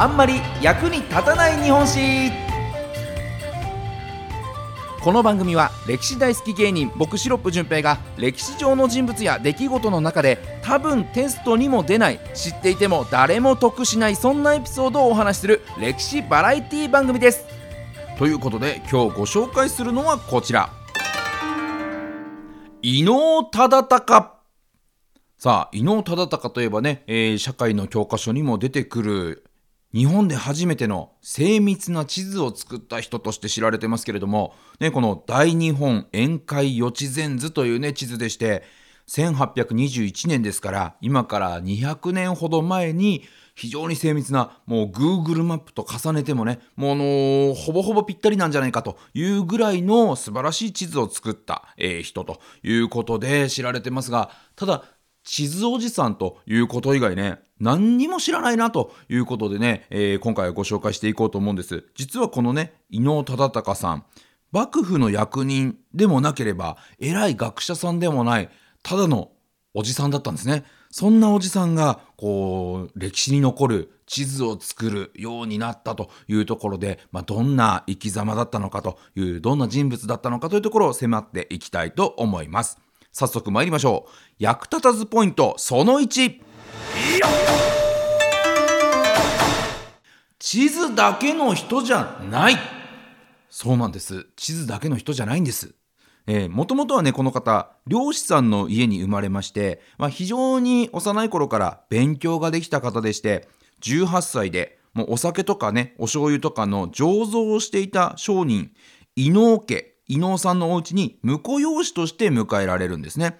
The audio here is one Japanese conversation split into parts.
あんまり役に立たない日本史。この番組は歴史大好き芸人僕シロップ純平が歴史上の人物や出来事の中で多分テストにも出ない知っていても誰も得しないそんなエピソードをお話しする歴史バラエティ番組です。ということで今日ご紹介するのはこちら。伊能忠敬。さあ伊能忠敬といえばね、えー社会の教科書にも出てくる日本で初めての精密な地図を作った人として知られてますけれども、ね、この大日本宴会予知全図というね地図でして1821年ですから今から200年ほど前に非常に精密なもう Google マップと重ねてもねもうあのーほぼほぼぴったりなんじゃないかというぐらいの素晴らしい地図を作った、えー人ということで知られてますがただ地図おじさんということ以外ね何にも知らないなということでね、えー今回はご紹介していこうと思うんです。実はこのね伊能忠敬さん幕府の役人でもなければ偉い学者さんでもないただのおじさんだったんですね。そんなおじさんがこう歴史に残る地図を作るようになったというところで、まあ、どんな生き様だったのかというどんな人物だったのかというところを迫っていきたいと思います。早速参りましょう。役立たずポイントその1地図だけの人じゃない。そうなんです。地図だけの人じゃないんです。えもともとはねこの方漁師さんの家に生まれまして、まあ、非常に幼い頃から勉強ができた方でして18歳でもうお酒とかねお醤油とかの醸造をしていた商人伊能家。伊能さんのお家に婿養子として迎えられるんですね。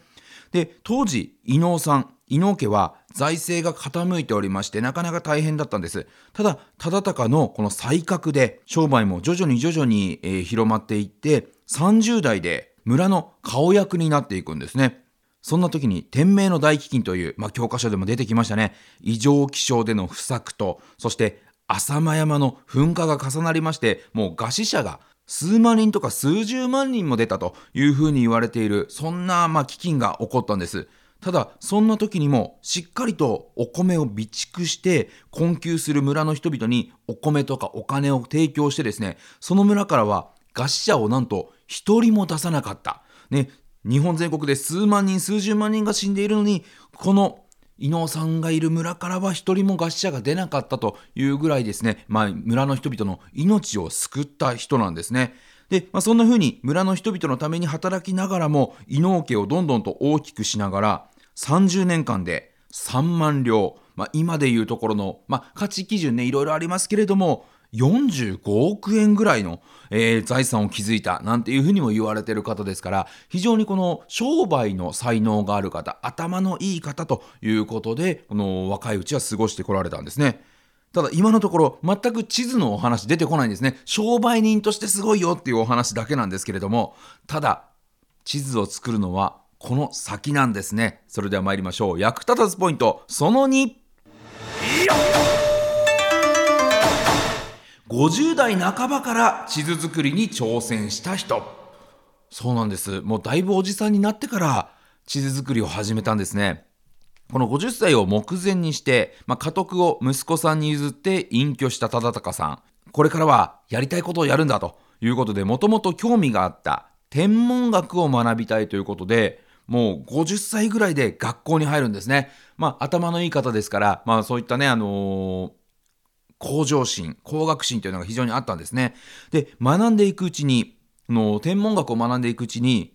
で当時伊能さん伊能家は財政が傾いておりましてなかなか大変だったんです。ただ忠敬のこの才覚で商売も徐々に徐々に、えー広まっていって30代で村の顔役になっていくんですね。そんな時に天明の大飢饉という、まあ、教科書でも出てきましたね。異常気象での不作とそして浅間山の噴火が重なりましてもう餓死者が数万人とか数十万人も出たというふうに言われているそんなまあ飢饉が起こったんです。ただそんな時にもしっかりとお米を備蓄して困窮する村の人々にお米とかお金を提供してですねその村からは餓死者をなんと一人も出さなかった、ね、日本全国で数万人数十万人が死んでいるのにこの伊能さんがいる村からは一人も餓死者が出なかったというぐらいですね、まあ、村の人々の命を救った人なんですね。で、まあ、そんな風に村の人々のために働きながらも伊能家をどんどんと大きくしながら30年間で3万両、まあ、今でいうところの、まあ、価値基準ねいろいろありますけれども45億円ぐらいの、えー財産を築いたなんていうふうにも言われてる方ですから非常にこの商売の才能がある方頭のいい方ということでこの若いうちは過ごしてこられたんですね。ただ今のところ全く地図のお話出てこないんですね。商売人としてすごいよっていうお話だけなんですけれどもただ地図を作るのはこの先なんですね。それでは参りましょう。役立たずポイントその2。50代半ばから地図作りに挑戦した人。そうなんです。もうだいぶおじさんになってから地図作りを始めたんですね。この50歳を目前にして、まあ、家督を息子さんに譲って隠居した忠敬さん。これからはやりたいことをやるんだということで、もともと興味があった天文学を学びたいということで、もう50歳ぐらいで学校に入るんですね。まあ、頭のいい方ですから、まあ、そういったね、あのー向上心、工学心というのが非常にあったんですね。で、学んでいくうちに、の天文学を学んでいくうちに、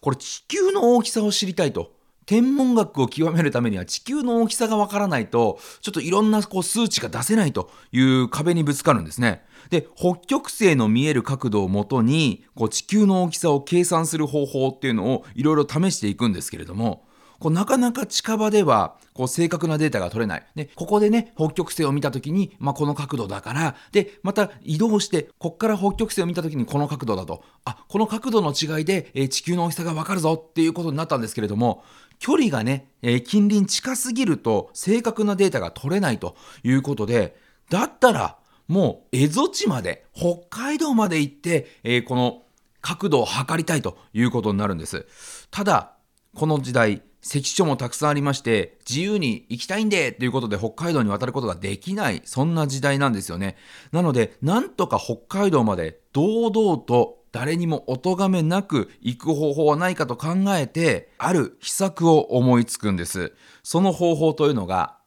これ地球の大きさを知りたいと。天文学を極めるためには地球の大きさがわからないと、ちょっといろんなこう数値が出せないという壁にぶつかるんですね。で、北極星の見える角度をもとに、こう地球の大きさを計算する方法っていうのをいろいろ試していくんですけれども、こうなかなか近場ではこう正確なデータが取れない。で、ここでね、北極星を見たときに、まあ、この角度だから、で、また移動して、こっから北極星を見たときにこの角度だと。あ、この角度の違いで、えー、地球の大きさがわかるぞっていうことになったんですけれども、距離がね、えー、近隣近すぎると正確なデータが取れないということで、だったら、もう、蝦夷地まで、北海道まで行って、えー、この角度を測りたいということになるんです。ただ、この時代、関所もたくさんありまして、自由に行きたいんでということで北海道に渡ることができない、そんな時代なんですよね。なので、なんとか北海道まで堂々と誰にもお咎めなく行く方法はないかと考えて、ある秘策を思いつくんです。その方法というのが、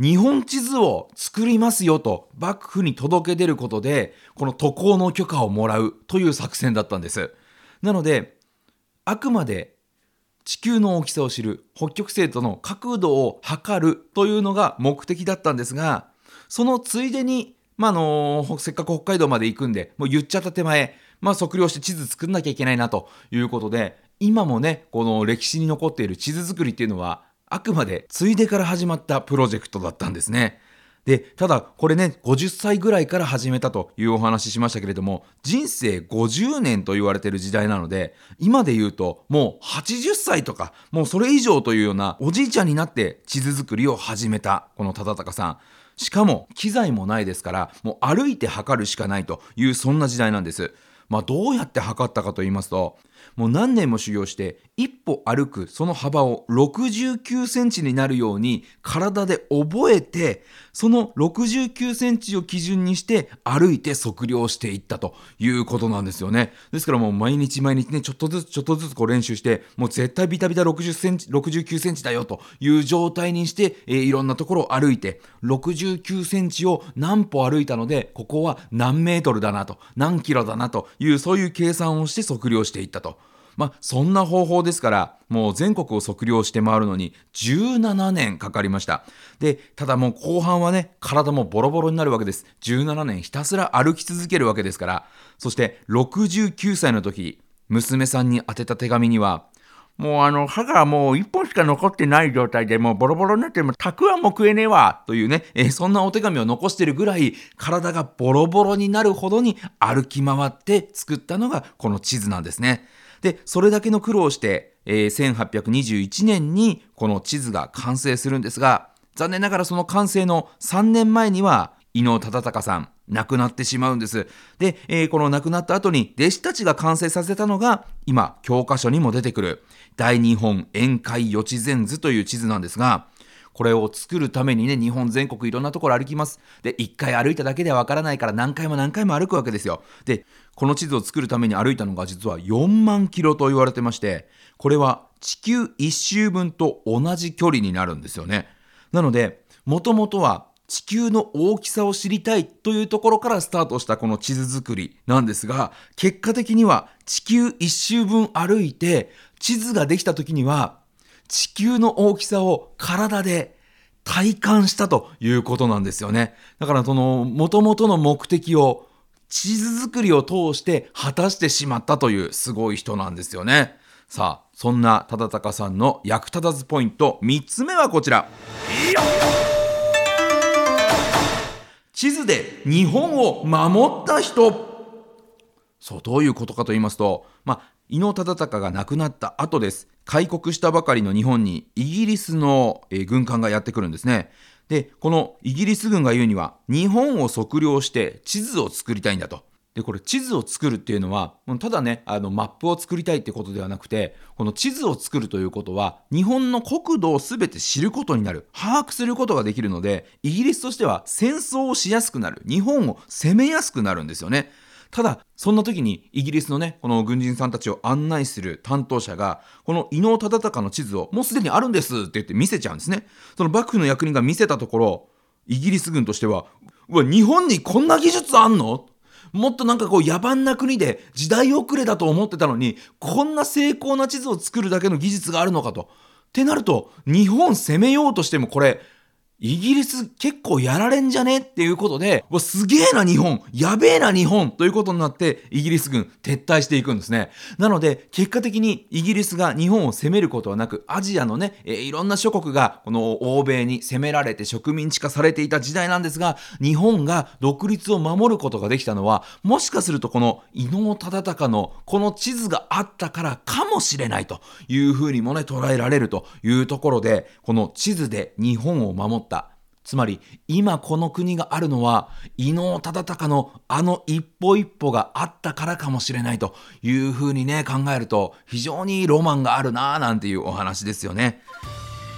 日本地図を作りますよと幕府に届け出ることで、この渡航の許可をもらうという作戦だったんです。なので、あくまで地球の大きさを知る北極星との角度を測るというのが目的だったんですが、そのついでに、まあのせっかく北海道まで行くんで、もう言っちゃった手前、まあ、測量して地図作んなきゃいけないなということで、今もね、この歴史に残っている地図作りっていうのは、あくまでついでから始まったプロジェクトだったんですね。で、ただこれね、50歳ぐらいから始めたというお話ししましたけれども、人生50年と言われている時代なので、今で言うともう80歳とか、もうそれ以上というようなおじいちゃんになって地図作りを始めた、この忠敬さん。しかも機材もないですから、もう歩いて測るしかないというそんな時代なんです。まあどうやって測ったかと言いますと、もう何年も修行して一歩歩くその幅を69センチになるように体で覚えてその69センチを基準にして歩いて測量していったということなんですよね。ですからもう毎日毎日ねちょっとずつちょっとずつこう練習してもう絶対ビタビタ60センチ69センチだよという状態にして、えー、いろんなところを歩いて69センチを何歩歩いたのでここは何メートルだなと何キロだなというそういう計算をして測量していったと。まあ、そんな方法ですから、もう全国を測量して回るのに17年かかりました。で、ただもう後半はね、体もボロボロになるわけです。17年ひたすら歩き続けるわけですから、そして69歳の時、娘さんに宛てた手紙には、もうあの歯がもう一本しか残ってない状態でもうボロボロになってもたくあんも食えねえわというね、えー、そんなお手紙を残してるぐらい体がボロボロになるほどに歩き回って作ったのがこの地図なんですね。で、それだけの苦労をして、えー、1821年にこの地図が完成するんですが、残念ながらその完成の3年前には、伊能忠敬さん、亡くなってしまうんです。で、えー、この亡くなった後に弟子たちが完成させたのが、今、教科書にも出てくる、大日本宴会予知禅図という地図なんですが、これを作るためにね、日本全国いろんなところ歩きます。で、一回歩いただけではわからないから何回も何回も歩くわけですよ。で、この地図を作るために歩いたのが実は4万キロと言われてまして、これは地球一周分と同じ距離になるんですよね。なので、もともとは地球の大きさを知りたいというところからスタートしたこの地図作りなんですが、結果的には地球一周分歩いて地図ができた時には地球の大きさを体で体感したということなんですよね。だからその元々の目的を地図作りを通して果たしてしまったというすごい人なんですよね。さあ、そんな忠敬さんの役立たずポイント3つ目はこちら。地図で日本を守った人。そう、どういうことかと言いますと、まあ、伊能忠敬が亡くなった後です。開国したばかりの日本にイギリスの、え軍艦がやってくるんですね。で、このイギリス軍が言うには、日本を測量して地図を作りたいんだと。で、これ地図を作るっていうのは、ただね、あのマップを作りたいってことではなくて、この地図を作るということは、日本の国土を全て知ることになる。把握することができるので、イギリスとしては戦争をしやすくなる。日本を攻めやすくなるんですよね。ただ、そんな時にイギリスのね、この軍人さんたちを案内する担当者が、この伊能忠敬の地図をもうすでにあるんですって言って見せちゃうんですね。その幕府の役人が見せたところ、イギリス軍としては、うわ、日本にこんな技術あんの？もっとなんかこう野蛮な国で時代遅れだと思ってたのに、こんな精巧な地図を作るだけの技術があるのかと。ってなると、日本攻めようとしてもこれ、イギリス結構やられんじゃね？っていうことで、わすげえな日本。やべえな日本。ということになってイギリス軍撤退していくんですね。なので結果的にイギリスが日本を攻めることはなくアジアのね、えー、いろんな諸国がこの欧米に攻められて植民地化されていた時代なんですが日本が独立を守ることができたのはもしかするとこの伊能忠敬のこの地図があったからかもしれないというふうにもね捉えられるというところでこの地図で日本を守った。つまり今この国があるのは伊能忠敬のあの一歩一歩があったからかもしれないというふうにね考えると非常にロマンがあるなぁなんていうお話ですよね。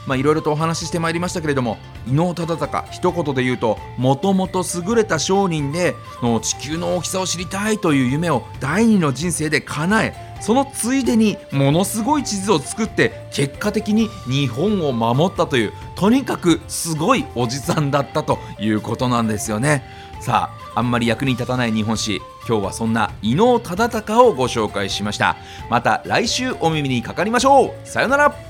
まあいろいろとお話ししてまいりましたけれども伊能忠敬一言で言うともともと優れた商人での地球の大きさを知りたいという夢を第二の人生で叶えそのついでにものすごい地図を作って結果的に日本を守ったというとにかくすごいおじさんだったということなんですよね。さああんまり役に立たない日本史今日はそんな伊能忠敬をご紹介しました。また来週お耳にかかりましょう。さよなら。